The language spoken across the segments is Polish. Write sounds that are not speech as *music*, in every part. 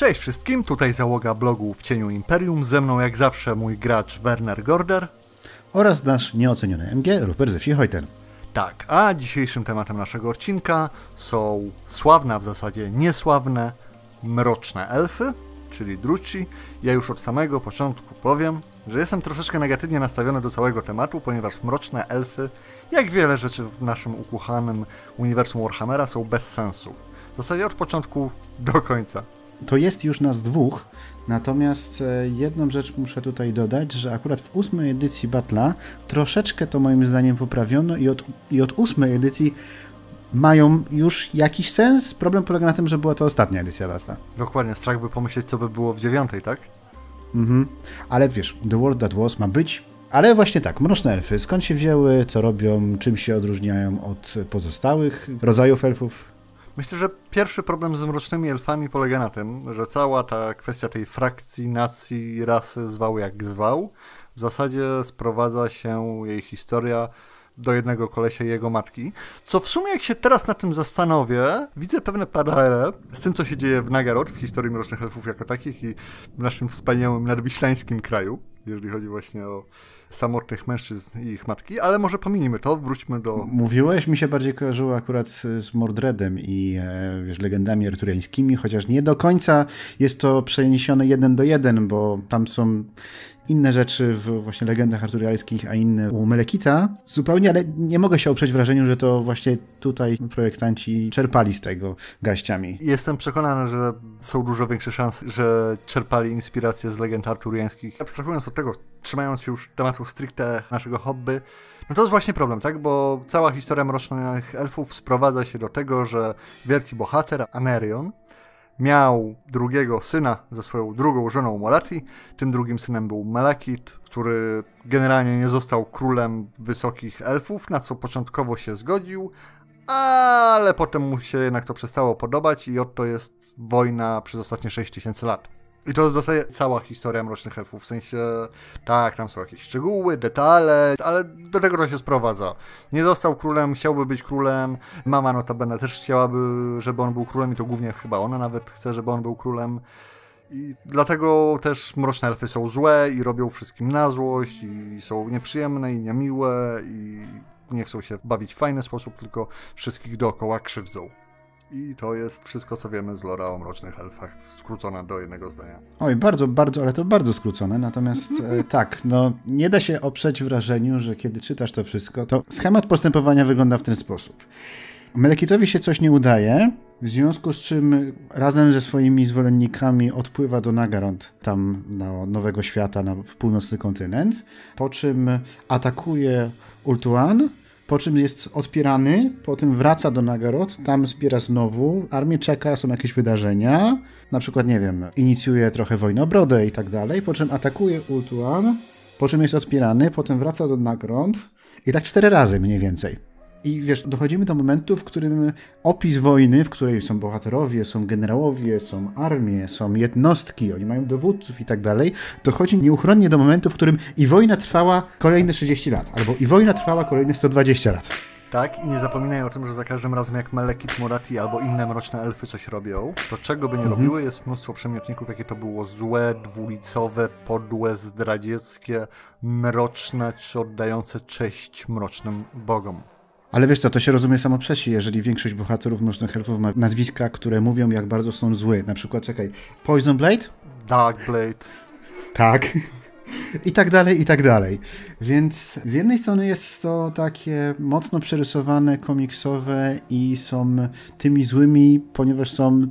Cześć wszystkim, tutaj załoga blogu W Cieniu Imperium. Ze mną jak zawsze mój gracz Werner Gorder. Oraz nasz nieoceniony MG Rupert ze wsi Hojten. Tak, a dzisiejszym tematem naszego odcinka są sławne, a w zasadzie niesławne, mroczne elfy, czyli druci. Ja już od samego początku powiem, że jestem troszeczkę negatywnie nastawiony do całego tematu, ponieważ mroczne elfy, jak wiele rzeczy w naszym ukochanym uniwersum Warhammera, są bez sensu. W zasadzie od początku do końca. To jest już nas dwóch, natomiast e, jedną rzecz muszę tutaj dodać, że akurat w ósmej edycji Battle'a troszeczkę to moim zdaniem poprawiono i od, i od ósmej edycji mają już jakiś sens. Problem polega na tym, że była to ostatnia edycja Battle'a. Dokładnie, strach by pomyśleć, co by było w dziewiątej, tak? Mhm. Ale wiesz, The World That Was ma być ale właśnie tak, mroczne elfy, skąd się wzięły, co robią, czym się odróżniają od pozostałych rodzajów elfów? Myślę, że pierwszy problem z mrocznymi elfami polega na tym, że cała ta kwestia tej frakcji, nacji, rasy, zwał jak zwał, w zasadzie sprowadza się jej historia do jednego kolesia i jego matki. Co w sumie, jak się teraz nad tym zastanowię, widzę pewne paralele z tym, co się dzieje w Nagarot, w historii Mrocznych Elfów jako takich i w naszym wspaniałym nadwiślańskim kraju, jeżeli chodzi właśnie o samotnych mężczyzn i ich matki, ale może pominimy to, wróćmy do... Mówiłeś, mi się bardziej kojarzyło akurat z Mordredem i e, wiesz, legendami arturiańskimi, chociaż nie do końca jest to przeniesione jeden do jeden, bo tam są inne rzeczy w właśnie legendach arturiańskich, a inne u Melekita. Zupełnie, ale nie mogę się oprzeć wrażeniu, że to właśnie tutaj projektanci czerpali z tego garściami. Jestem przekonany, że są dużo większe szanse, że czerpali inspiracje z legend arturiańskich. Abstrahując od tego, trzymając się już tematu stricte naszego hobby, no to jest właśnie problem, tak? Bo cała historia Mrocznych Elfów sprowadza się do tego, że wielki bohater, Anerion, miał drugiego syna ze swoją drugą żoną Molati. Tym drugim synem był Melekit, który generalnie nie został królem wysokich elfów, na co początkowo się zgodził, ale potem mu się jednak to przestało podobać i oto jest wojna przez ostatnie 6000 lat. I to jest w zasadzie cała historia Mrocznych Elfów, w sensie, tak, tam są jakieś szczegóły, detale, ale do tego to się sprowadza. Nie został królem, chciałby być królem, mama notabene też chciałaby, żeby on był królem i to głównie chyba ona nawet chce, żeby on był królem. I dlatego też Mroczne Elfy są złe i robią wszystkim na złość i są nieprzyjemne i niemiłe i nie chcą się bawić w fajny sposób, tylko wszystkich dookoła krzywdzą. I to jest wszystko, co wiemy z lora o Mrocznych Elfach, skrócone do jednego zdania. Oj, bardzo, bardzo, ale to bardzo skrócone. Natomiast e, *laughs* tak, no nie da się oprzeć wrażeniu, że kiedy czytasz to wszystko, to schemat postępowania wygląda w ten sposób. Melekitowi się coś nie udaje, w związku z czym razem ze swoimi zwolennikami odpływa do Nagarond, tam na Nowego Świata, na północny kontynent, po czym atakuje Ultuan, po czym jest odpierany, potem wraca do Nagarot, tam zbiera znowu, armię czeka, są jakieś wydarzenia, na przykład, nie wiem, inicjuje trochę wojnę o brodę i tak dalej, po czym atakuje Ultuan, po czym jest odpierany, potem wraca do Nagrond i tak cztery razy mniej więcej. I wiesz, dochodzimy do momentu, w którym opis wojny, w której są bohaterowie, są generałowie, są armie, są jednostki, oni mają dowódców i tak dalej, dochodzi nieuchronnie do momentu, w którym i wojna trwała kolejne 30 lat, albo i wojna trwała kolejne 120 lat. Tak, i nie zapominaj o tym, że za każdym razem jak Melekit Murati albo inne mroczne elfy coś robią, to czego by nie mhm. robiły, jest mnóstwo przemiotników, jakie to było złe, dwulicowe, podłe, zdradzieckie, mroczne czy oddające cześć mrocznym bogom. Ale wiesz co, to się rozumie samo przez się, jeżeli większość bohaterów Mrocznych Elfów ma nazwiska, które mówią, jak bardzo są zły. Na przykład, czekaj, Poison Blade? Dark Blade. Tak. *laughs* I tak dalej, i tak dalej. Więc z jednej strony jest to takie mocno przerysowane, komiksowe i są tymi złymi, ponieważ są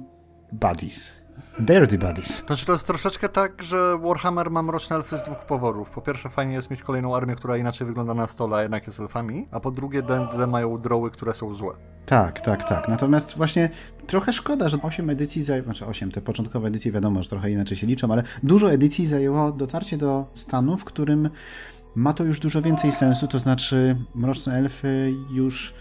buddies Dirty Buddies. To, to jest troszeczkę tak, że Warhammer ma mroczne elfy z dwóch powodów. Po pierwsze, fajnie jest mieć kolejną armię, która inaczej wygląda na stole, a jednak jest elfami, a po drugie, D&D mają droły, które są złe. Tak, tak, tak. Natomiast właśnie trochę szkoda, że 8 edycji zajęło, znaczy 8, te początkowe edycje wiadomo, że trochę inaczej się liczą, ale dużo edycji zajęło dotarcie do stanu, w którym ma to już dużo więcej sensu, to znaczy mroczne elfy już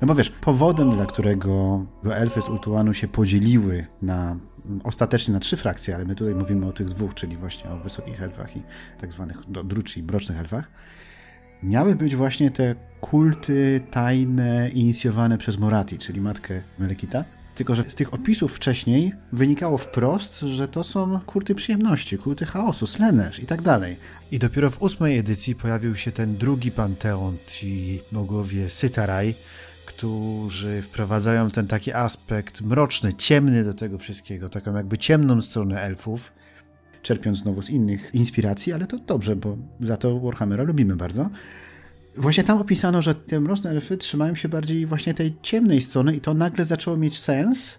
no bo wiesz, powodem, dla którego elfy z Ultuanu się podzieliły na ostatecznie na trzy frakcje, ale my tutaj mówimy o tych dwóch, czyli właśnie o wysokich elfach i tak zwanych druczy i brocznych elfach, miały być właśnie te kulty tajne inicjowane przez Morati, czyli matkę Melekita. Tylko, że z tych opisów wcześniej wynikało wprost, że to są kulty przyjemności, kulty chaosu, slenerz i tak dalej. I dopiero w ósmej edycji pojawił się ten drugi panteon, ci bogowie Sytaraj, którzy wprowadzają ten taki aspekt mroczny, ciemny do tego wszystkiego, taką jakby ciemną stronę elfów, czerpiąc znowu z innych inspiracji, ale to dobrze, bo za to Warhammera lubimy bardzo. Właśnie tam opisano, że te mroczne elfy trzymają się bardziej właśnie tej ciemnej strony i to nagle zaczęło mieć sens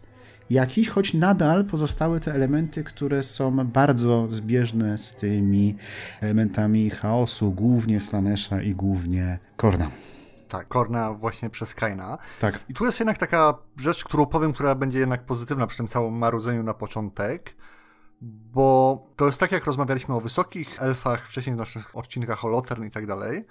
jakiś, choć nadal pozostały te elementy, które są bardzo zbieżne z tymi elementami chaosu, głównie Slanesha i głównie Korna. Tak, Korna właśnie przez Kaina. Tak. I tu jest jednak taka rzecz, którą powiem, która będzie jednak pozytywna przy tym całym marudzeniu na początek, bo to jest tak, jak rozmawialiśmy o wysokich elfach wcześniej w naszych odcinkach o Lotern i tak dalej,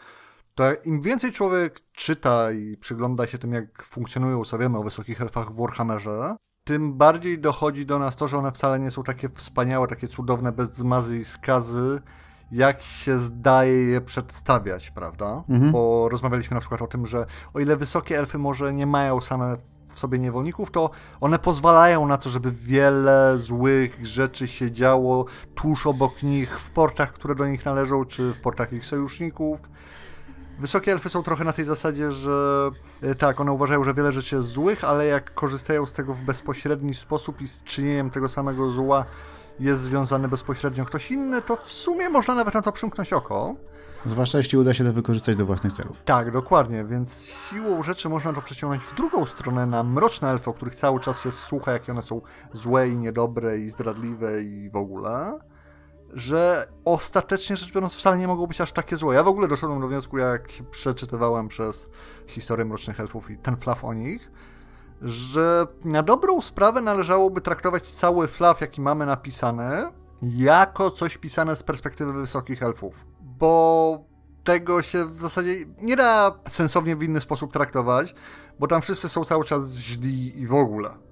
to im więcej człowiek czyta i przygląda się tym, jak funkcjonują, co wiemy o wysokich elfach w Warhammerze, tym bardziej dochodzi do nas to, że one wcale nie są takie wspaniałe, takie cudowne, bez zmazy i skazy, jak się zdaje je przedstawiać, prawda? Mhm. Bo rozmawialiśmy na przykład o tym, że o ile wysokie elfy może nie mają same w sobie niewolników, to one pozwalają na to, żeby wiele złych rzeczy się działo tuż obok nich, w portach, które do nich należą, czy w portach ich sojuszników. Wysokie elfy są trochę na tej zasadzie, że e, tak, one uważają, że wiele rzeczy jest złych, ale jak korzystają z tego w bezpośredni sposób i z czynieniem tego samego zła jest związany bezpośrednio ktoś inny, to w sumie można nawet na to przymknąć oko. Zwłaszcza jeśli uda się to wykorzystać do własnych celów. Tak, dokładnie, więc siłą rzeczy można to przeciągnąć w drugą stronę na mroczne elfy, o których cały czas się słucha, jakie one są złe i niedobre i zdradliwe i w ogóle że ostatecznie rzecz biorąc wcale nie mogą być aż takie złe. Ja w ogóle doszedłem do wniosku, jak przeczytywałem przez historię Mrocznych Elfów i ten flaw o nich, że na dobrą sprawę należałoby traktować cały flaw, jaki mamy napisany, jako coś pisane z perspektywy wysokich elfów. Bo tego się w zasadzie nie da sensownie w inny sposób traktować, bo tam wszyscy są cały czas źli i w ogóle.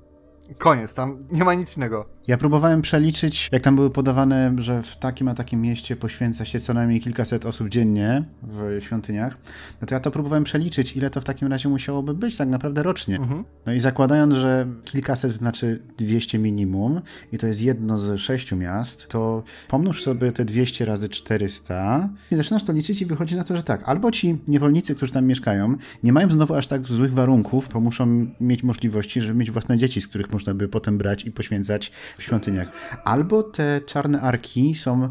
Koniec, tam nie ma nic innego. Ja próbowałem przeliczyć, jak tam były podawane, że w takim a takim mieście poświęca się co najmniej kilkaset osób dziennie w świątyniach. No to ja to próbowałem przeliczyć, ile to w takim razie musiałoby być tak naprawdę rocznie. Mhm. No i zakładając, że kilkaset znaczy 200 minimum i to jest jedno z sześciu miast, to pomnóż sobie te 200 razy 400 i zaczynasz to liczyć i wychodzi na to, że tak, albo ci niewolnicy, którzy tam mieszkają, nie mają znowu aż tak złych warunków, bo muszą mieć możliwości, żeby mieć własne dzieci, z których można by potem brać i poświęcać w świątyniach. Albo te czarne arki są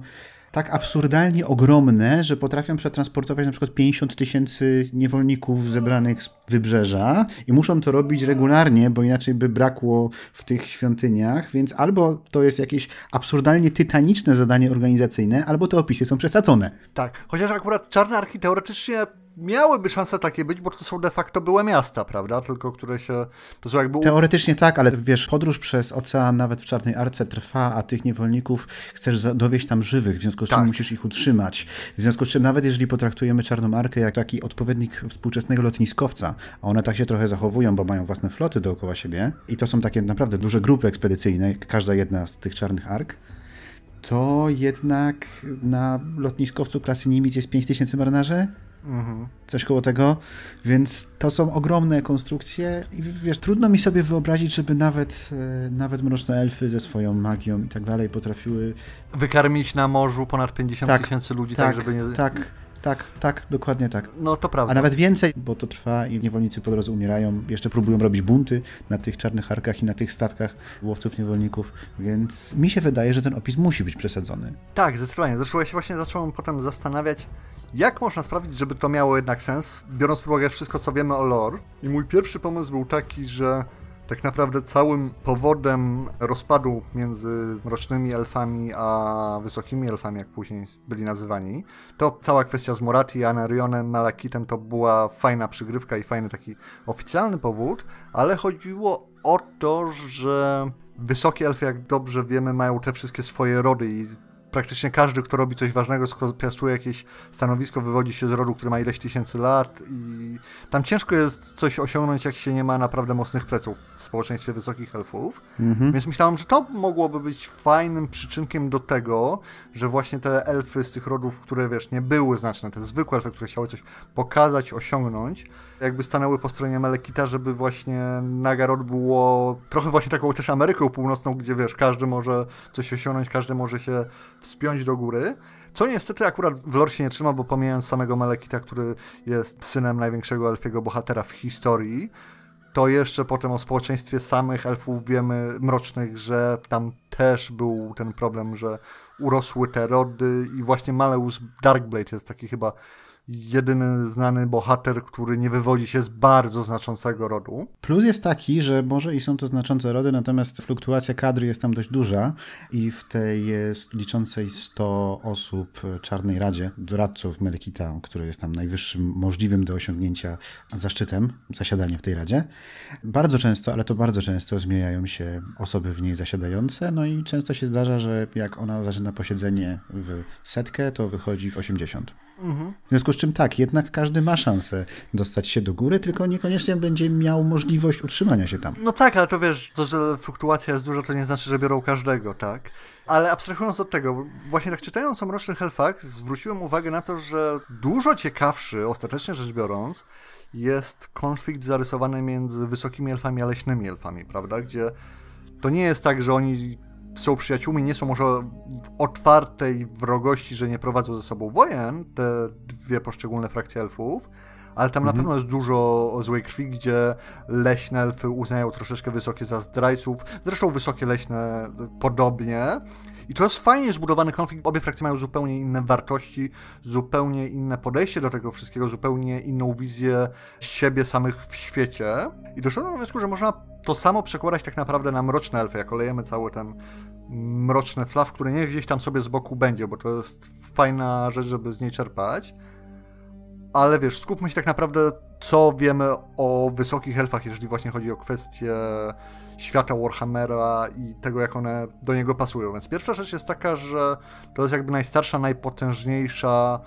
tak absurdalnie ogromne, że potrafią przetransportować na przykład 50 tysięcy niewolników zebranych z wybrzeża i muszą to robić regularnie, bo inaczej by brakło w tych świątyniach, więc albo to jest jakieś absurdalnie tytaniczne zadanie organizacyjne, albo te opisy są przesadzone. Tak, chociaż akurat czarne arki teoretycznie miałyby szanse takie być, bo to są de facto były miasta, prawda? Tylko które się. To są jakby. Teoretycznie tak, ale wiesz, podróż przez ocean nawet w Czarnej Arce trwa, a tych niewolników chcesz dowieść tam żywych, w związku z czym tak. musisz ich utrzymać. W związku z czym nawet jeżeli potraktujemy Czarną Arkę jak taki odpowiednik współczesnego lotniskowca, a one tak się trochę zachowują, bo mają własne floty dookoła siebie i to są takie naprawdę duże grupy ekspedycyjne, każda jedna z tych Czarnych Ark to jednak na lotniskowcu klasy Nimitz jest 5000 marynarzy? Mhm. Coś koło tego, więc to są ogromne konstrukcje i wiesz, trudno mi sobie wyobrazić, żeby nawet, e, nawet mroczne elfy ze swoją magią i tak dalej potrafiły... Wykarmić na morzu ponad 50 tak, tysięcy ludzi, tak, tak żeby nie... Tak, tak, tak, dokładnie tak. No to prawda. A nawet więcej, bo to trwa i niewolnicy po drodze umierają, jeszcze próbują robić bunty na tych czarnych arkach i na tych statkach łowców niewolników, więc mi się wydaje, że ten opis musi być przesadzony. Tak, zdecydowanie. Zresztą ja się właśnie zacząłem potem zastanawiać, jak można sprawić, żeby to miało jednak sens, biorąc pod uwagę wszystko, co wiemy o lore. I mój pierwszy pomysł był taki, że tak naprawdę całym powodem rozpadu między mrocznymi elfami a wysokimi elfami, jak później byli nazywani, to cała kwestia z Morati, Anarionem, Malakitem to była fajna przygrywka i fajny taki oficjalny powód, ale chodziło o to, że wysokie elfy, jak dobrze wiemy, mają te wszystkie swoje rody i praktycznie każdy, kto robi coś ważnego, piastuje jakieś stanowisko, wywodzi się z rodu, który ma ileś tysięcy lat i tam ciężko jest coś osiągnąć, jak się nie ma naprawdę mocnych pleców w społeczeństwie wysokich elfów. Mhm. Więc myślałem, że to mogłoby być fajnym przyczynkiem do tego, że właśnie te elfy z tych rodów, które wiesz, nie były znaczne, te zwykłe elfy, które chciały coś pokazać, osiągnąć, jakby stanęły po stronie Melekita, żeby właśnie Nagarod było trochę właśnie taką też Ameryką Północną, gdzie wiesz, każdy może coś osiągnąć, każdy może się wspiąć do góry. Co niestety akurat w lore się nie trzyma, bo pomijając samego Melekita, który jest synem największego elfiego bohatera w historii, to jeszcze potem o społeczeństwie samych elfów wiemy, mrocznych, że tam też był ten problem, że urosły te rody i właśnie Maleus Darkblade jest taki chyba jedyny znany bohater, który nie wywodzi się z bardzo znaczącego rodu. Plus jest taki, że może i są to znaczące rody, natomiast fluktuacja kadry jest tam dość duża i w tej jest liczącej 100 osób Czarnej Radzie, doradców Melekita, który jest tam najwyższym możliwym do osiągnięcia zaszczytem, zasiadanie w tej Radzie. Bardzo często, ale to bardzo często zmieniają się osoby w niej zasiadające, no i często się zdarza, że jak ona zaczyna posiedzenie w setkę, to wychodzi w 80. W związku z czym tak, jednak każdy ma szansę dostać się do góry, tylko niekoniecznie będzie miał możliwość utrzymania się tam. No tak, ale to wiesz, to, że fluktuacja jest duża, to nie znaczy, że biorą każdego, tak? Ale abstrahując od tego, właśnie tak czytając o Mroczny Hellfax, zwróciłem uwagę na to, że dużo ciekawszy, ostatecznie rzecz biorąc, jest konflikt zarysowany między wysokimi elfami a leśnymi elfami, prawda? Gdzie to nie jest tak, że oni są przyjaciółmi, nie są może w otwartej wrogości, że nie prowadzą ze sobą wojen, te dwie poszczególne frakcje elfów, ale tam mhm. na pewno jest dużo złej krwi, gdzie leśne elfy uznają troszeczkę wysokie za zdrajców, zresztą wysokie leśne podobnie. I to jest fajnie zbudowany konflikt. Obie frakcje mają zupełnie inne wartości, zupełnie inne podejście do tego wszystkiego, zupełnie inną wizję siebie samych w świecie. I doszedłem do wniosku, że można to samo przekładać tak naprawdę na mroczne elfy, jak olejemy cały ten mroczny flaw, który nie gdzieś tam sobie z boku będzie, bo to jest fajna rzecz, żeby z niej czerpać. Ale wiesz, skupmy się tak naprawdę, co wiemy o wysokich elfach, jeżeli właśnie chodzi o kwestię świata Warhammera i tego, jak one do niego pasują. Więc pierwsza rzecz jest taka, że to jest jakby najstarsza, najpotężniejsza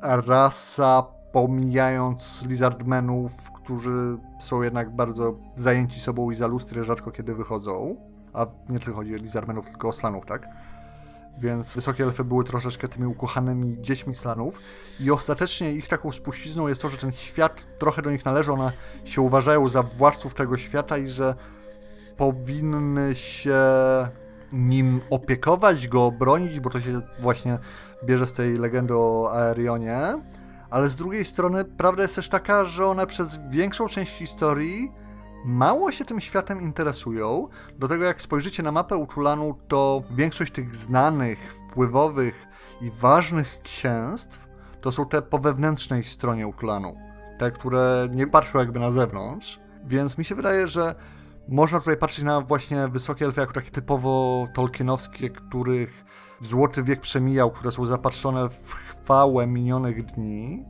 rasa, pomijając Lizardmenów, którzy są jednak bardzo zajęci sobą i za lustry rzadko kiedy wychodzą. A nie tylko chodzi o Lizardmenów, tylko o Slanów, tak? Więc wysokie elfy były troszeczkę tymi ukochanymi dziećmi Slanów i ostatecznie ich taką spuścizną jest to, że ten świat trochę do nich należy, one się uważają za władców tego świata i że powinny się nim opiekować, go obronić, bo to się właśnie bierze z tej legendy o Aerionie. Ale z drugiej strony prawda jest też taka, że one przez większą część historii mało się tym światem interesują. Do tego jak spojrzycie na mapę Utulanu, to większość tych znanych, wpływowych i ważnych księstw to są te po wewnętrznej stronie Utulanu. Te, które nie patrzą jakby na zewnątrz. Więc mi się wydaje, że można tutaj patrzeć na właśnie wysokie elfy jako takie typowo tolkienowskie, których złoty wiek przemijał, które są zapatrzone w chwałę minionych dni,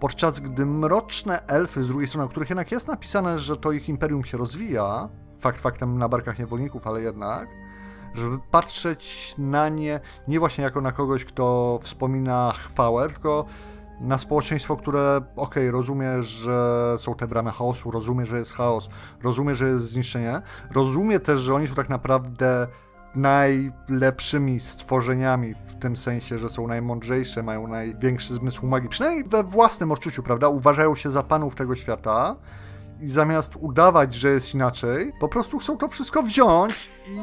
podczas gdy mroczne elfy z drugiej strony, o których jednak jest napisane, że to ich imperium się rozwija, fakt faktem na barkach niewolników, ale jednak, żeby patrzeć na nie nie właśnie jako na kogoś, kto wspomina chwałę, tylko na społeczeństwo, które, okej, okay, rozumie, że są te bramy chaosu, rozumie, że jest chaos, rozumie, że jest zniszczenie, rozumie też, że oni są tak naprawdę najlepszymi stworzeniami w tym sensie, że są najmądrzejsze, mają największy zmysł magii, przynajmniej we własnym odczuciu, prawda? Uważają się za panów tego świata i zamiast udawać, że jest inaczej, po prostu chcą to wszystko wziąć i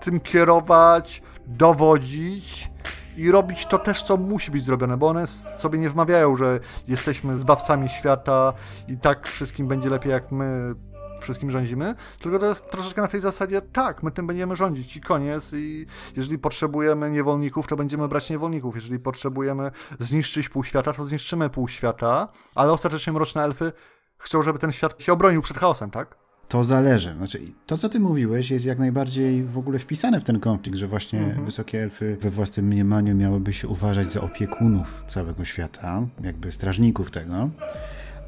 tym kierować, dowodzić i robić to też, co musi być zrobione, bo one sobie nie wmawiają, że jesteśmy zbawcami świata i tak wszystkim będzie lepiej, jak my wszystkim rządzimy, tylko to jest troszeczkę na tej zasadzie, tak, my tym będziemy rządzić i koniec i jeżeli potrzebujemy niewolników, to będziemy brać niewolników, jeżeli potrzebujemy zniszczyć pół świata, to zniszczymy pół świata, ale ostatecznie mroczne elfy chcą, żeby ten świat się obronił przed chaosem, tak? To zależy. Znaczy, to, co ty mówiłeś, jest jak najbardziej w ogóle wpisane w ten konflikt, że właśnie mhm. wysokie elfy we własnym mniemaniu miałyby się uważać za opiekunów całego świata, jakby strażników tego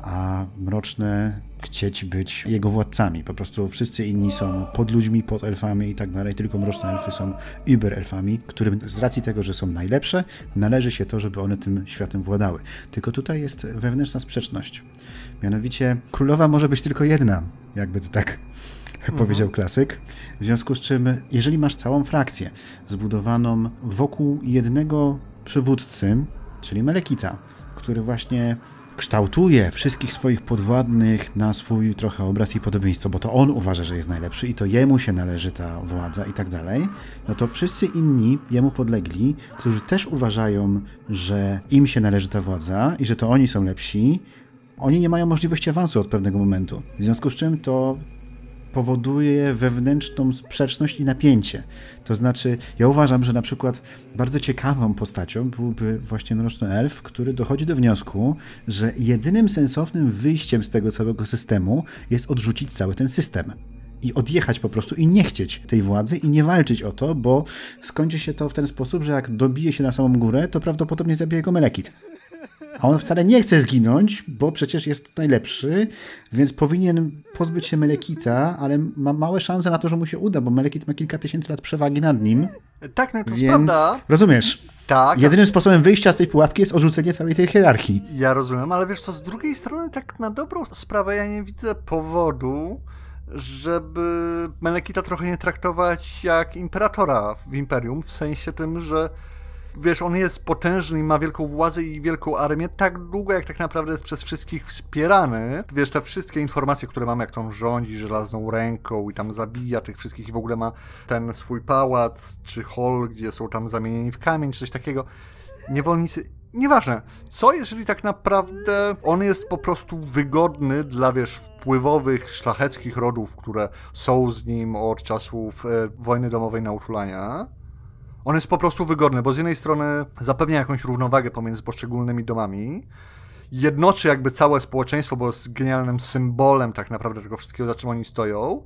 a mroczne chcieć być jego władcami. Po prostu wszyscy inni są pod ludźmi, pod elfami i tak dalej, tylko mroczne elfy są uber elfami, którym z racji tego, że są najlepsze, należy się to, żeby one tym światem władały. Tylko tutaj jest wewnętrzna sprzeczność. Mianowicie królowa może być tylko jedna, jakby to tak *laughs* mhm. powiedział klasyk. W związku z czym, jeżeli masz całą frakcję zbudowaną wokół jednego przywódcy, czyli Melekita, który właśnie kształtuje wszystkich swoich podwładnych na swój trochę obraz i podobieństwo, bo to on uważa, że jest najlepszy i to jemu się należy ta władza i tak dalej, no to wszyscy inni jemu podlegli, którzy też uważają, że im się należy ta władza i że to oni są lepsi, oni nie mają możliwości awansu od pewnego momentu. W związku z czym to powoduje wewnętrzną sprzeczność i napięcie. To znaczy, ja uważam, że na przykład bardzo ciekawą postacią byłby właśnie Mroczny Elf, który dochodzi do wniosku, że jedynym sensownym wyjściem z tego całego systemu jest odrzucić cały ten system i odjechać po prostu i nie chcieć tej władzy i nie walczyć o to, bo skończy się to w ten sposób, że jak dobije się na samą górę, to prawdopodobnie zabije go Melekit. A on wcale nie chce zginąć, bo przecież jest najlepszy, więc powinien pozbyć się Melekita, ale ma małe szanse na to, że mu się uda, bo Melekit ma kilka tysięcy lat przewagi nad nim. Tak, no to więc... prawda. Rozumiesz? Tak. Jedynym sposobem wyjścia z tej pułapki jest odrzucenie całej tej hierarchii. Ja rozumiem, ale wiesz co, z drugiej strony, tak na dobrą sprawę, ja nie widzę powodu, żeby Melekita trochę nie traktować jak imperatora w Imperium, w sensie tym, że wiesz, on jest potężny i ma wielką władzę i wielką armię tak długo, jak tak naprawdę jest przez wszystkich wspierany. Wiesz, te wszystkie informacje, które mamy, jak to on rządzi żelazną ręką i tam zabija tych wszystkich i w ogóle ma ten swój pałac czy hall, gdzie są tam zamienieni w kamień, czy coś takiego. Niewolnicy Nieważne. Co jeżeli tak naprawdę on jest po prostu wygodny dla, wiesz, wpływowych, szlacheckich rodów, które są z nim od czasów e, wojny domowej na Utulania? On jest po prostu wygodny, bo z jednej strony zapewnia jakąś równowagę pomiędzy poszczególnymi domami, jednoczy jakby całe społeczeństwo, bo jest genialnym symbolem tak naprawdę tego wszystkiego, za czym oni stoją,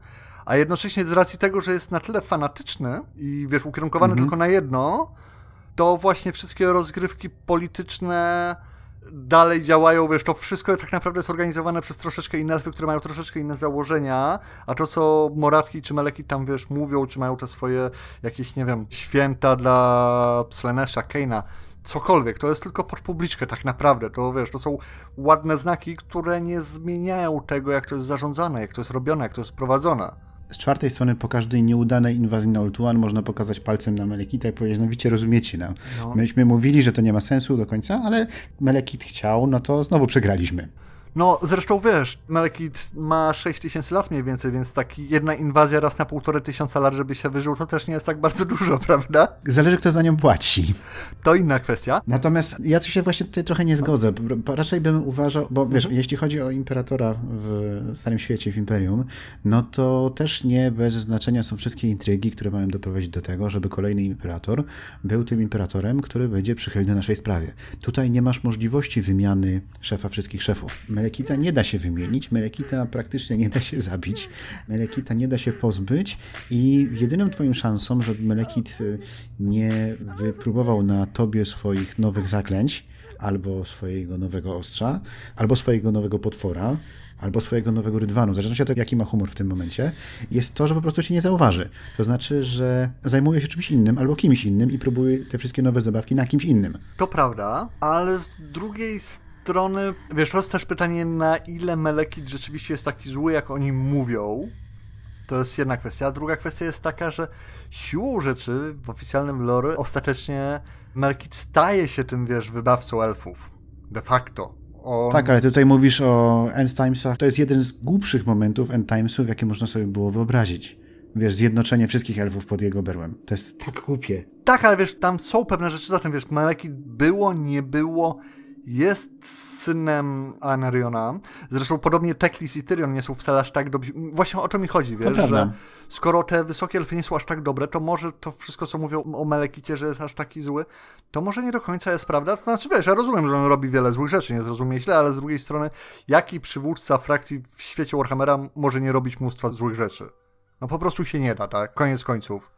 a jednocześnie z racji tego, że jest na tyle fanatyczny i wiesz, ukierunkowany mhm. tylko na jedno, to właśnie wszystkie rozgrywki polityczne dalej działają, wiesz, to wszystko tak naprawdę jest organizowane przez troszeczkę inne elfy, które mają troszeczkę inne założenia, a to, co Moratki czy Meleki tam, wiesz, mówią, czy mają te swoje jakieś, nie wiem, święta dla Slenesha, Keina, cokolwiek, to jest tylko pod publiczkę tak naprawdę, to wiesz, to są ładne znaki, które nie zmieniają tego, jak to jest zarządzane, jak to jest robione, jak to jest prowadzone z czwartej strony po każdej nieudanej inwazji na Ultuan można pokazać palcem na Melekita i powiedzieć, no widzicie, rozumiecie, no. no. Myśmy mówili, że to nie ma sensu do końca, ale Melekit chciał, no to znowu przegraliśmy. No, zresztą wiesz, Malekith ma 6000 lat mniej więcej, więc taki jedna inwazja raz na półtorej tysiąca lat, żeby się wyżył, to też nie jest tak bardzo *laughs* dużo, prawda? Zależy, kto za nią płaci. To inna kwestia. Natomiast ja się właśnie tutaj trochę nie zgodzę. Raczej bym uważał, bo wiesz, mhm. jeśli chodzi o imperatora w Starym Świecie, w Imperium, no to też nie bez znaczenia są wszystkie intrygi, które mają doprowadzić do tego, żeby kolejny imperator był tym imperatorem, który będzie przychylny naszej sprawie. Tutaj nie masz możliwości wymiany szefa wszystkich szefów Melekita nie da się wymienić, Melekita praktycznie nie da się zabić, Melekita nie da się pozbyć i jedyną twoją szansą, żeby Melekit y, nie wypróbował na tobie swoich nowych zaklęć, albo swojego nowego ostrza, albo swojego nowego potwora, albo swojego nowego rydwanu, w zależności od tego, jaki ma humor w tym momencie, jest to, że po prostu cię nie zauważy. To znaczy, że zajmuje się czymś innym albo kimś innym i próbuje te wszystkie nowe zabawki na kimś innym. To prawda, ale z drugiej strony strony, wiesz, to jest też pytanie, na ile Melekit rzeczywiście jest taki zły, jak oni mówią. To jest jedna kwestia. A druga kwestia jest taka, że siłą rzeczy w oficjalnym lore ostatecznie Melekit staje się tym, wiesz, wybawcą elfów. De facto. On... Tak, ale tutaj mówisz o End Timesach. To jest jeden z głupszych momentów End Timesów, jakie można sobie było wyobrazić wiesz, zjednoczenie wszystkich elfów pod jego berłem. To jest tak głupie. Tak, ale wiesz, tam są pewne rzeczy za tym, wiesz, Melekit było, nie było, jest synem Anariona. Zresztą podobnie Teklis i Tyrion nie są wcale aż tak dobrzy. Właśnie o to mi chodzi, wiesz, że skoro te wysokie elfy nie są aż tak dobre, to może to wszystko, co mówią o Melekicie, że jest aż taki zły, to może nie do końca jest prawda. To znaczy, wiesz, ja rozumiem, że on robi wiele złych rzeczy, nie zrozumie źle, ale z drugiej strony, jaki przywódca frakcji w świecie Warhammera może nie robić mnóstwa złych rzeczy? No po prostu się nie da, tak? Koniec końców.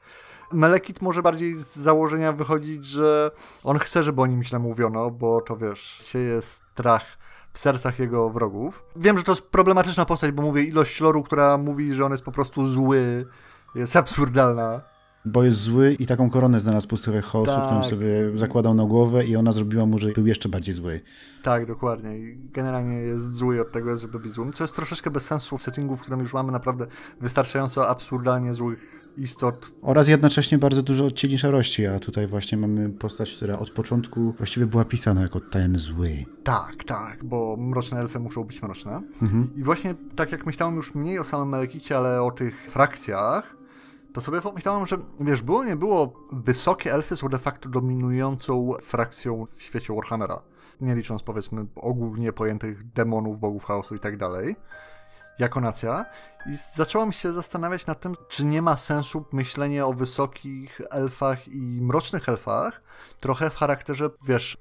Melekit może bardziej z założenia wychodzić, że on chce, żeby o nim źle mówiono, bo to wiesz, sieje strach w sercach jego wrogów. Wiem, że to jest problematyczna postać, bo mówię ilość loru, która mówi, że on jest po prostu zły, jest absurdalna. Bo jest zły i taką koronę znalazł pustychę chaosu, tak. którą sobie zakładał na głowę i ona zrobiła mu, że był jeszcze bardziej zły. Tak, dokładnie. I generalnie jest zły od tego, żeby być złym, co jest troszeczkę bez sensu w settingu, w którym już mamy naprawdę wystarczająco absurdalnie złych istot. Oraz jednocześnie bardzo dużo odcieni szarości, a tutaj właśnie mamy postać, która od początku właściwie była pisana jako ten zły. Tak, tak, bo mroczne elfy muszą być mroczne. Mhm. I właśnie tak jak myślałem już mniej o samym Melekicie, ale o tych frakcjach, to sobie pomyślałem, że wiesz, było nie było, wysokie elfy są de facto dominującą frakcją w świecie Warhammera. Nie licząc powiedzmy ogólnie pojętych demonów, bogów chaosu i tak dalej. Jako nacja. I zacząłem się zastanawiać nad tym, czy nie ma sensu myślenie o wysokich elfach i mrocznych elfach trochę w charakterze, wiesz,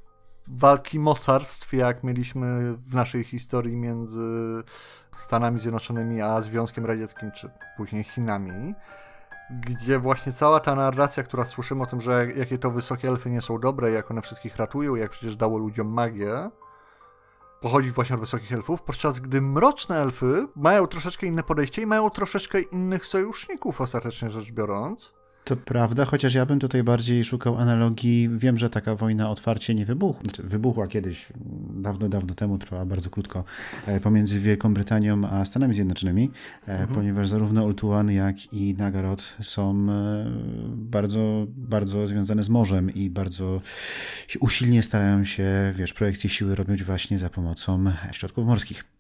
walki mocarstw, jak mieliśmy w naszej historii między Stanami Zjednoczonymi a Związkiem Radzieckim, czy później Chinami gdzie właśnie cała ta narracja, która słyszymy o tym, że jakie to wysokie elfy nie są dobre, jak one wszystkich ratują, jak przecież dało ludziom magię, pochodzi właśnie od wysokich elfów, podczas gdy mroczne elfy mają troszeczkę inne podejście i mają troszeczkę innych sojuszników, ostatecznie rzecz biorąc. To prawda, chociaż ja bym tutaj bardziej szukał analogii. Wiem, że taka wojna otwarcie nie wybuchła. Znaczy, wybuchła kiedyś, dawno, dawno temu, trwała bardzo krótko, e, pomiędzy Wielką Brytanią a Stanami Zjednoczonymi, e, mhm. ponieważ zarówno Ultuan, jak i Nagarot są e, bardzo, bardzo związane z morzem i bardzo usilnie starają się, wiesz, projekcje siły robić właśnie za pomocą środków morskich.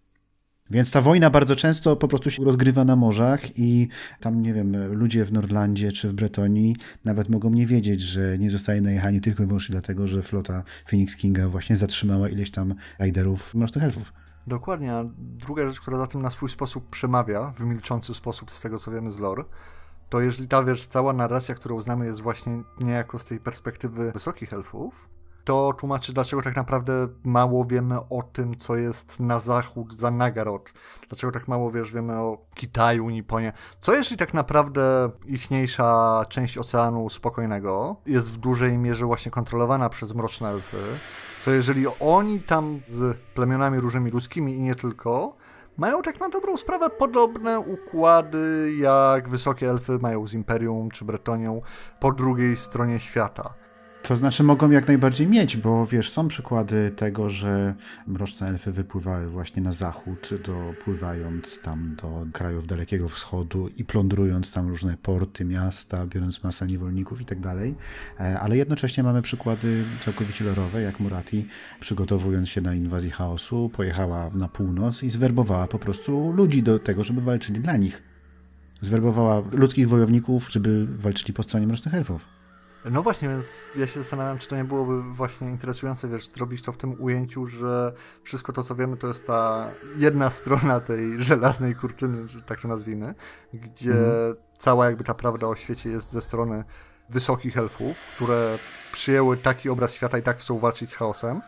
Więc ta wojna bardzo często po prostu się rozgrywa na morzach i tam, nie wiem, ludzie w Nordlandzie czy w Bretonii nawet mogą nie wiedzieć, że nie zostaje najechani tylko i wyłącznie dlatego, że flota Phoenix Kinga właśnie zatrzymała ileś tam rajderów mrocznych elfów. Dokładnie, a druga rzecz, która za tym na swój sposób przemawia, w milczący sposób z tego, co wiemy z lore, to jeżeli ta, wiesz, cała narracja, którą znamy jest właśnie niejako z tej perspektywy wysokich elfów, to tłumaczy, dlaczego tak naprawdę mało wiemy o tym, co jest na zachód za Nagarot. Dlaczego tak mało, wiesz, wiemy o Kitaju, Niponie. Co jeśli tak naprawdę ichniejsza część Oceanu Spokojnego jest w dużej mierze właśnie kontrolowana przez mroczne elfy? Co jeżeli oni tam z plemionami różnymi ludzkimi i nie tylko, mają tak na dobrą sprawę podobne układy, jak wysokie elfy mają z Imperium czy Bretonią po drugiej stronie świata. To znaczy mogą jak najbardziej mieć, bo wiesz, są przykłady tego, że mroczne elfy wypływały właśnie na zachód, dopływając tam do krajów Dalekiego Wschodu i plądrując tam różne porty, miasta, biorąc masę niewolników i tak dalej. E, ale jednocześnie mamy przykłady całkowicie lorowe, jak Murati, przygotowując się na inwazję chaosu, pojechała na północ i zwerbowała po prostu ludzi do tego, żeby walczyli dla nich. Zwerbowała ludzkich wojowników, żeby walczyli po stronie mrocznych elfów. No właśnie, więc ja się zastanawiam, czy to nie byłoby właśnie interesujące, wiesz, zrobić to w tym ujęciu, że wszystko to, co wiemy, to jest ta jedna strona tej *laughs* żelaznej kurtyny, że tak to nazwijmy, gdzie mm. cała jakby ta prawda o świecie jest ze strony wysokich elfów, które przyjęły taki obraz świata i tak chcą walczyć z chaosem,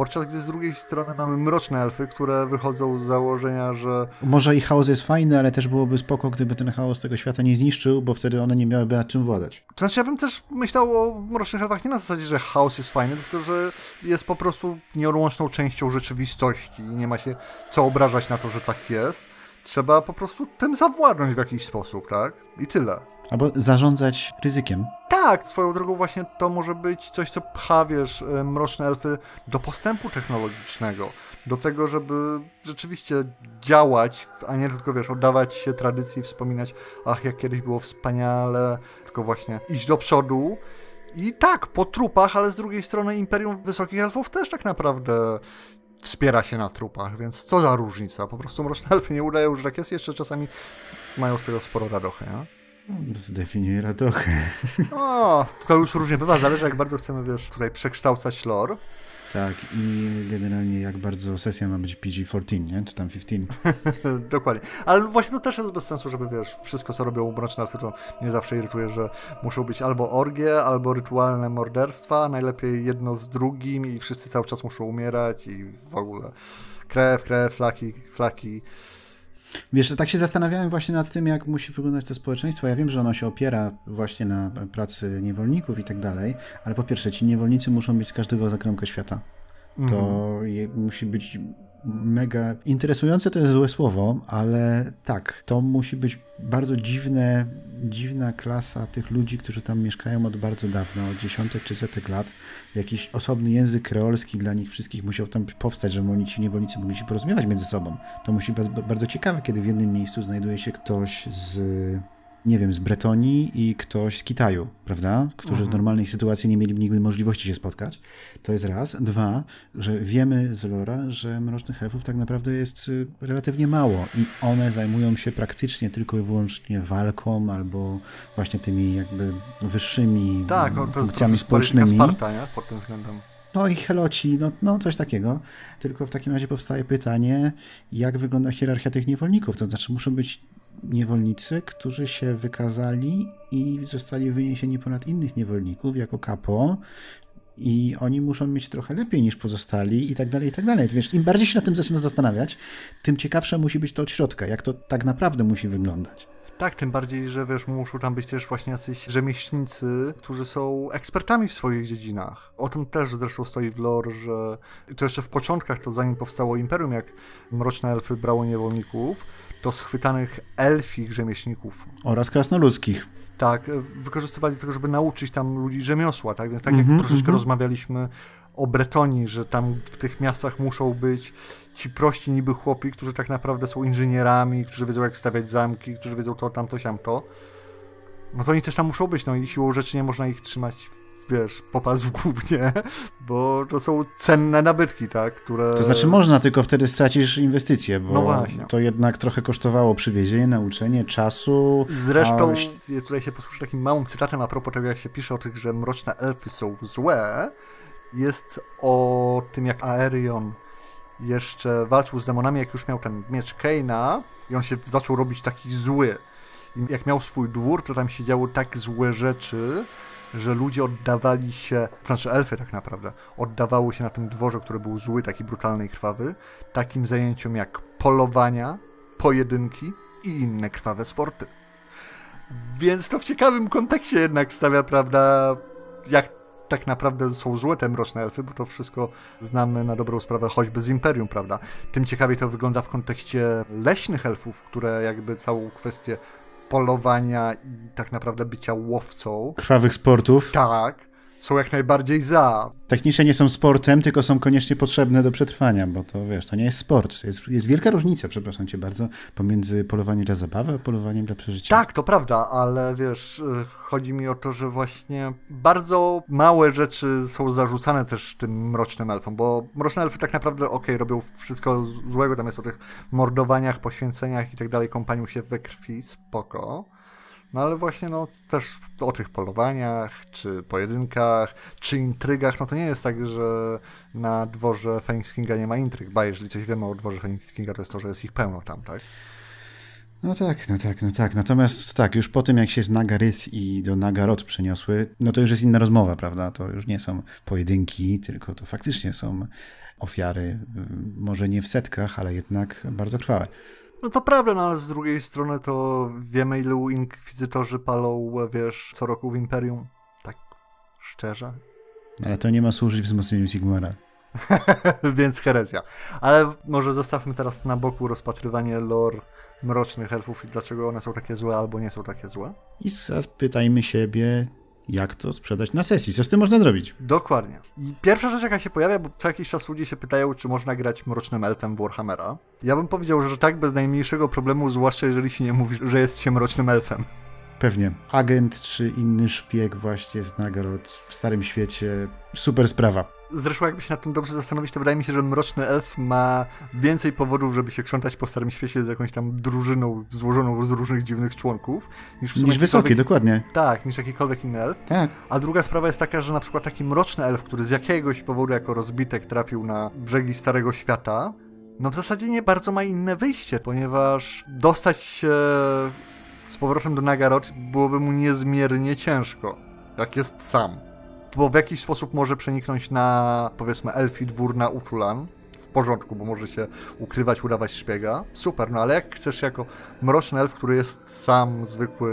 podczas gdy z drugiej strony mamy mroczne elfy, które wychodzą z założenia, że... Może i chaos jest fajny, ale też byłoby spoko, gdyby ten chaos tego świata nie zniszczył, bo wtedy one nie miałyby nad czym władać. To znaczy ja bym też myślał o mrocznych elfach nie na zasadzie, że chaos jest fajny, tylko że jest po prostu nieodłączną częścią rzeczywistości i nie ma się co obrażać na to, że tak jest. Trzeba po prostu tym zawładnąć w jakiś sposób, tak? I tyle. Albo zarządzać ryzykiem. Tak, swoją drogą właśnie to może być coś, co pcha, wiesz, e, mroczne elfy do postępu technologicznego, do tego, żeby rzeczywiście działać, a nie tylko, wiesz, oddawać się tradycji, wspominać, ach, jak kiedyś było wspaniale, tylko właśnie iść do przodu. I tak, po trupach, ale z drugiej strony Imperium Wysokich Elfów też tak naprawdę wspiera się na trupach, więc co za różnica. Po prostu mroczne *laughs* elfy nie udają, że tak jest, jeszcze czasami mają z tego sporo radochy, nie? Zdefiniuj radochę. *laughs* O, to już różnie bywa, zależy jak bardzo chcemy, wiesz, tutaj przekształcać lore. Tak, i generalnie jak bardzo sesja ma być PG-14, nie? Czy tam 15. *laughs* Dokładnie. Ale właśnie to też jest bez sensu, żeby wiesz, wszystko co robią mroczne alfy, to mnie zawsze irytuje, że muszą być albo orgie, albo rytualne morderstwa, najlepiej jedno z drugim i wszyscy cały czas muszą umierać i w ogóle krew, krew, flaki, flaki. Wiesz, tak się zastanawiałem właśnie nad tym, jak musi wyglądać to społeczeństwo. Ja wiem, że ono się opiera właśnie na pracy niewolników i tak dalej, ale po pierwsze, ci niewolnicy muszą być z każdego zakrętu świata. To je, musi być mega interesujące to jest złe słowo, ale tak, to musi być bardzo dziwne, dziwna klasa tych ludzi, którzy tam mieszkają od bardzo dawna, od dziesiątek czy setek lat. Jakiś osobny język kreolski dla nich wszystkich musiał tam powstać, żeby oni ci niewolnicy mogli się porozumiewać między sobą. To musi być bardzo ciekawe, kiedy w jednym miejscu znajduje się ktoś z nie wiem, z Bretonii i ktoś z Kitaju, prawda? Którzy mhm. w normalnej sytuacji nie mieli nigdy możliwości się spotkać. To jest raz. Dwa, że wiemy z Lora, że mrocznych elfów tak naprawdę jest y, relatywnie mało i one zajmują się praktycznie tylko i wyłącznie walką albo właśnie tymi jakby wyższymi tak, no, funkcjami społecznymi. Sparta, nie? Pod tym względem. No i heloci, no, no coś takiego. Tylko w takim razie powstaje pytanie, jak wygląda hierarchia tych niewolników? To znaczy muszą być niewolnicy, którzy się wykazali i zostali wyniesieni ponad innych niewolników jako kapo i oni muszą mieć trochę lepiej niż pozostali i tak dalej, i tak dalej. Wiesz, im bardziej się na tym zaczyna zastanawiać, tym ciekawsze musi być to od środka, jak to tak naprawdę musi wyglądać. Tak, tym bardziej, że wiesz, muszą tam być też właśnie jacyś rzemieślnicy, którzy są ekspertami w swoich dziedzinach. O tym też zresztą stoi w lore, że to jeszcze w początkach, to zanim powstało Imperium, jak Mroczne Elfy brało niewolników, to schwytanych elfich rzemieślników. Oraz krasnoludzkich. Tak, wykorzystywali tego, żeby nauczyć tam ludzi rzemiosła, tak? Więc tak mm -hmm, jak troszeczkę mm -hmm. rozmawialiśmy o Bretonii, że tam w tych miastach muszą być ci prości niby chłopi, którzy tak naprawdę są inżynierami, którzy wiedzą jak stawiać zamki, którzy wiedzą to, tamto, siamto. No to oni też tam muszą być, no i siłą rzeczy nie można ich trzymać wiesz, popas *laughs* w głównie, bo to są cenne nabytki, tak, które... To znaczy można, tylko wtedy stracisz inwestycje, bo no to jednak trochę kosztowało przywiezienie, nauczenie, czasu. Zresztą, a... tutaj się posłuszę takim małym cytatem a propos tego, jak się pisze o tych, że mroczne elfy są złe, jest o tym, jak Aerion jeszcze walczył z demonami, jak już miał ten miecz Keina i on się zaczął robić taki zły. I jak miał swój dwór, to tam się działy tak złe rzeczy, że ludzie oddawali się, to znaczy elfy tak naprawdę, oddawały się na tym dworze, który był zły, taki brutalny i krwawy, takim zajęciom jak polowania, pojedynki i inne krwawe sporty. Więc to w ciekawym kontekście jednak stawia, prawda, jak tak naprawdę są złe te mroczne elfy, bo to wszystko znamy na dobrą sprawę choćby z Imperium, prawda? Tym ciekawiej to wygląda w kontekście leśnych elfów, które jakby całą kwestię polowania i tak naprawdę bycia łowcą. Krwawych sportów. Tak są jak najbardziej za. Technicznie nie są sportem, tylko są koniecznie potrzebne do przetrwania, bo to wiesz, to nie jest sport. Jest, jest wielka różnica, przepraszam cię bardzo, pomiędzy polowaniem dla zabawy a polowaniem dla przeżycia. Tak, to prawda, ale wiesz, y, chodzi mi o to, że właśnie bardzo małe rzeczy są zarzucane też tym mrocznym elfom, bo mroczne elfy tak naprawdę, okej, okay, robią wszystko złego, tam jest o tych mordowaniach, poświęceniach i tak dalej, kompanią się we krwi, spoko no ale właśnie no też o tych polowaniach, czy pojedynkach, czy intrygach, no to nie jest tak, że na dworze Phoenix Kinga nie ma intryg, ba jeżeli coś wiemy o dworze Phoenix Kinga, to jest to, że jest ich pełno tam, tak? No tak, no tak, no tak. Natomiast tak, już po tym jak się z Nagaryth i do Nagarot przeniosły, no to już jest inna rozmowa, prawda? To już nie są pojedynki, tylko to faktycznie są ofiary, może nie w setkach, ale jednak bardzo krwawe. No to prawda, no ale z drugiej strony to wiemy, ilu inkwizytorzy palą, wiesz, co roku w Imperium. Tak szczerze. Ale to nie ma służyć wzmocnieniu Sigmara. *laughs* Więc herezja. Ale może zostawmy teraz na boku rozpatrywanie lore mrocznych elfów i dlaczego one są takie złe albo nie są takie złe. I zapytajmy siebie, jak to sprzedać na sesji. Co z tym można zrobić? Dokładnie. I pierwsza rzecz, jaka się pojawia, bo co jakiś czas ludzie się pytają, czy można grać mrocznym elfem w Warhammera. Ja bym powiedział, że tak bez najmniejszego problemu, zwłaszcza jeżeli się nie mówi, że jest się mrocznym elfem. Pewnie. Agent czy inny szpieg właśnie z nagród w Starym Świecie. Super sprawa. Zresztą jakby się nad tym dobrze zastanowić, to wydaje mi się, że Mroczny Elf ma więcej powodów, żeby się krzątać po Starym Świecie z jakąś tam drużyną złożoną z różnych dziwnych członków. Niż, niż wysoki, dokładnie. Tak, niż jakikolwiek inny elf. Tak. A druga sprawa jest taka, że na przykład taki Mroczny Elf, który z jakiegoś powodu jako rozbitek trafił na brzegi Starego Świata, no w zasadzie nie bardzo ma inne wyjście, ponieważ dostać się z powrotem do Nagarot byłoby mu niezmiernie ciężko, jak jest sam. Bo w jakiś sposób może przeniknąć na, powiedzmy, elfi dwór na Utulan, w porządku, bo może się ukrywać, udawać szpiega. Super, no ale jak chcesz jako mroczny elf, który jest sam zwykły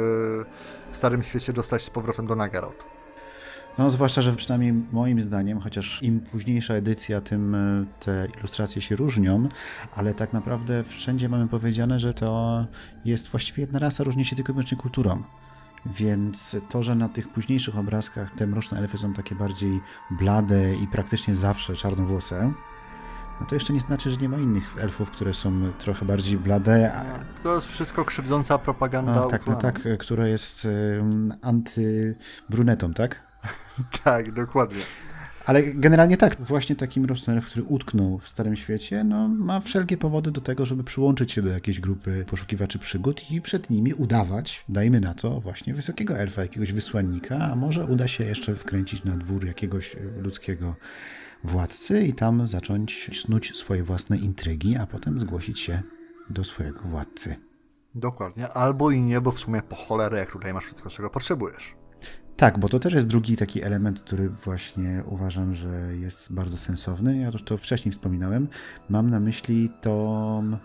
w Starym Świecie, dostać z powrotem do Nagarot? No, zwłaszcza, że przynajmniej moim zdaniem, chociaż im późniejsza edycja, tym e, te ilustracje się różnią, ale tak naprawdę wszędzie mamy powiedziane, że to jest właściwie jedna rasa, różni się tylko i wyłącznie kulturą. Więc to, że na tych późniejszych obrazkach te mroczne elfy są takie bardziej blade i praktycznie zawsze czarnowłose, no to jeszcze nie znaczy, że nie ma innych elfów, które są trochę bardziej blade. A... To jest wszystko krzywdząca propaganda. No, tak, no, tak, która jest um, antybrunetą, tak? *laughs* tak, dokładnie. Ale generalnie tak, właśnie taki elf, który utknął w Starym Świecie, no, ma wszelkie powody do tego, żeby przyłączyć się do jakiejś grupy poszukiwaczy przygód i przed nimi udawać, dajmy na to, właśnie wysokiego elfa, jakiegoś wysłannika, a może uda się jeszcze wkręcić na dwór jakiegoś ludzkiego władcy i tam zacząć snuć swoje własne intrygi, a potem zgłosić się do swojego władcy. Dokładnie, albo i nie, bo w sumie po cholerę, jak tutaj masz wszystko, czego potrzebujesz. Tak, bo to też jest drugi taki element, który właśnie uważam, że jest bardzo sensowny. Ja już to wcześniej wspominałem. Mam na myśli tą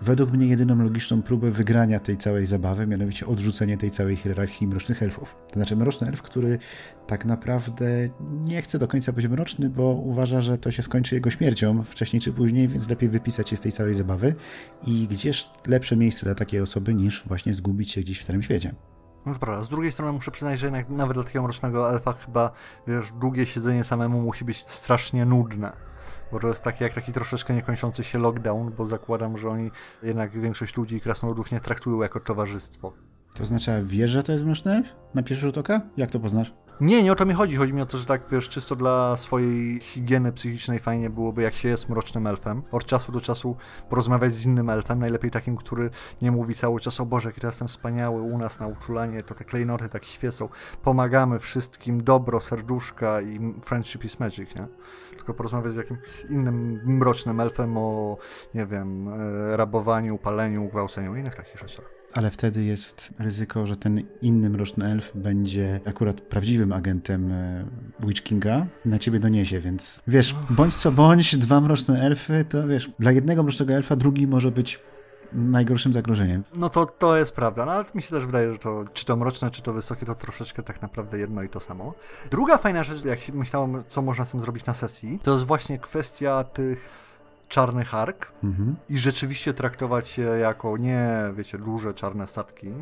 według mnie jedyną logiczną próbę wygrania tej całej zabawy, mianowicie odrzucenie tej całej hierarchii mrocznych elfów. To znaczy mroczny elf, który tak naprawdę nie chce do końca być mroczny, bo uważa, że to się skończy jego śmiercią wcześniej czy później, więc lepiej wypisać się z tej całej zabawy. I gdzież lepsze miejsce dla takiej osoby niż właśnie zgubić się gdzieś w Starym Świecie. No to prawda. Z drugiej strony muszę przyznać, że jednak nawet dla takiego mrocznego elfa chyba, wiesz, długie siedzenie samemu musi być strasznie nudne. Bo to jest taki, jak taki troszeczkę niekończący się lockdown, bo zakładam, że oni jednak większość ludzi i krasnoludów nie traktują jako towarzystwo. To znaczy, wiesz, że to jest mroczny elf? Na pierwszy rzut oka? Jak to poznasz? Nie, nie o to mi chodzi. Chodzi mi o to, że tak, wiesz, czysto dla swojej higieny psychicznej fajnie byłoby, jak się jest mrocznym elfem, od czasu do czasu porozmawiać z innym elfem, najlepiej takim, który nie mówi cały czas, o Boże, jaki to jestem wspaniały, u nas na Utulanie to te klejnoty tak świecą, pomagamy wszystkim, dobro, serduszka i friendship is magic, nie? Tylko porozmawiać z jakimś innym mrocznym elfem o, nie wiem, e, rabowaniu, paleniu, gwałceniu i innych takich rzeczach ale wtedy jest ryzyko, że ten inny mroczny elf będzie akurat prawdziwym agentem e, Witch Kinga na ciebie doniesie, więc wiesz, bądź co bądź, dwa mroczne elfy, to wiesz, dla jednego mrocznego elfa drugi może być najgorszym zagrożeniem. No to, to jest prawda, no ale mi się też wydaje, że to czy to mroczne, czy to wysokie, to troszeczkę tak naprawdę jedno i to samo. Druga fajna rzecz, jak myślałem, co można z tym zrobić na sesji, to jest właśnie kwestia tych czarny hark mhm. i rzeczywiście traktować je jako nie, wiecie, duże czarne statki,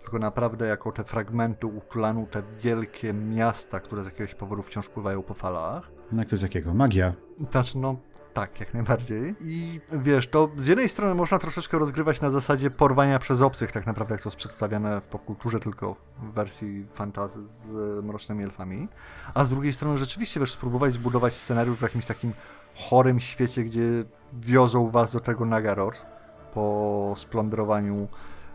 tylko naprawdę jako te fragmenty utlanu, te wielkie miasta, które z jakiegoś powodu wciąż pływają po falach. No jak to z jakiego? Magia? Znaczy, no tak, jak najbardziej. I wiesz, to z jednej strony można troszeczkę rozgrywać na zasadzie porwania przez obcych, tak naprawdę jak to jest przedstawiane w popkulturze, tylko w wersji fantazy z mrocznymi elfami. A z drugiej strony rzeczywiście, wiesz, spróbować zbudować scenariusz w jakimś takim chorym świecie, gdzie wiozą was do tego Nagarot po splądrowaniu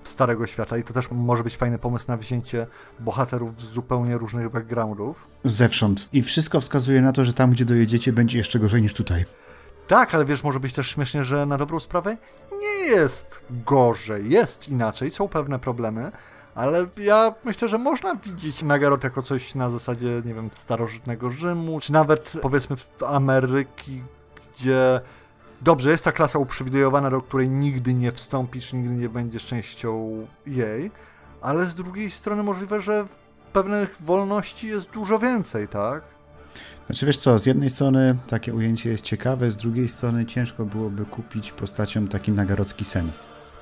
Starego Świata i to też może być fajny pomysł na wzięcie bohaterów z zupełnie różnych backgroundów. Zewsząd. I wszystko wskazuje na to, że tam, gdzie dojedziecie, będzie jeszcze gorzej niż tutaj. Tak, ale wiesz, może być też śmiesznie, że na dobrą sprawę nie jest gorzej, jest inaczej, są pewne problemy, ale ja myślę, że można widzieć Nagarot jako coś na zasadzie, nie wiem, starożytnego Rzymu, czy nawet powiedzmy Ameryki, gdzie dobrze, jest ta klasa uprzywilejowana, do której nigdy nie wstąpisz, nigdy nie będziesz częścią jej, ale z drugiej strony możliwe, że pewnych wolności jest dużo więcej, tak? Znaczy wiesz co, z jednej strony takie ujęcie jest ciekawe, z drugiej strony ciężko byłoby kupić postacią taki nagarodzki sen.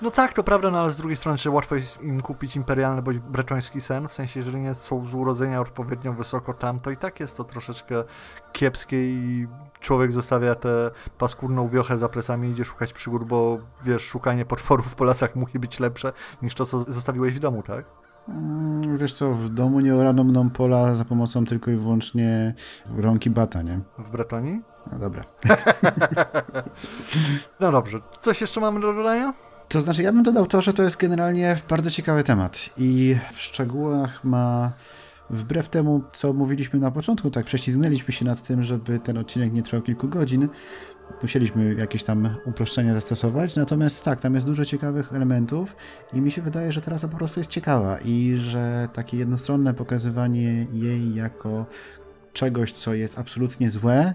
No tak, to prawda, no ale z drugiej strony, czy łatwo jest im kupić imperialny bądź breczoński sen, w sensie, jeżeli nie są z urodzenia odpowiednio wysoko tam, to i tak jest to troszeczkę kiepskie i człowiek zostawia tę paskudną wiochę za plecami i idzie szukać przygód, bo wiesz, szukanie potworów po lasach *laughs* musi być lepsze niż to, co zostawiłeś w domu, tak? Mm, wiesz co, w domu nie orano mną pola za pomocą tylko i wyłącznie rąki bata, nie? W Bretonii? No dobra. *laughs* no dobrze, coś jeszcze mamy do dodania? To znaczy, ja bym dodał to, że to jest generalnie bardzo ciekawy temat i w szczegółach ma wbrew temu, co mówiliśmy na początku, tak prześlizgnęliśmy się nad tym, żeby ten odcinek nie trwał kilku godzin. Musieliśmy jakieś tam uproszczenia zastosować, natomiast tak, tam jest dużo ciekawych elementów i mi się wydaje, że teraz po prostu jest ciekawa i że takie jednostronne pokazywanie jej jako czegoś, co jest absolutnie złe,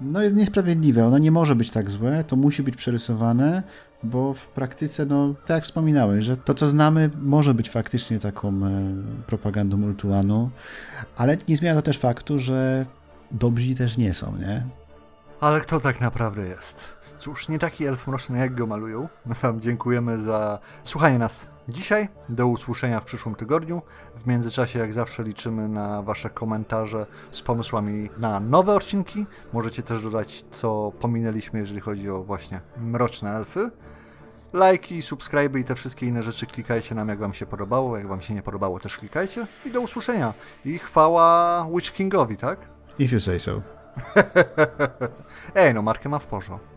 no jest niesprawiedliwe. Ono nie może być tak złe, to musi być przerysowane, bo w praktyce, no tak jak wspominałeś, że to co znamy może być faktycznie taką e, propagandą Ultuanu, ale nie zmienia to też faktu, że dobrzy też nie są, nie? Ale kto tak naprawdę jest? Cóż, nie taki elf mroczny, jak go malują. My Wam dziękujemy za słuchanie nas dzisiaj. Do usłyszenia w przyszłym tygodniu. W międzyczasie, jak zawsze, liczymy na Wasze komentarze z pomysłami na nowe odcinki. Możecie też dodać, co pominęliśmy, jeżeli chodzi o właśnie mroczne elfy. Lajki, subskryby i te wszystkie inne rzeczy klikajcie nam, jak Wam się podobało. Jak Wam się nie podobało, też klikajcie. I do usłyszenia. I chwała Witch Kingowi, tak? If you say so. *laughs* Ej, no markę ma w porządku.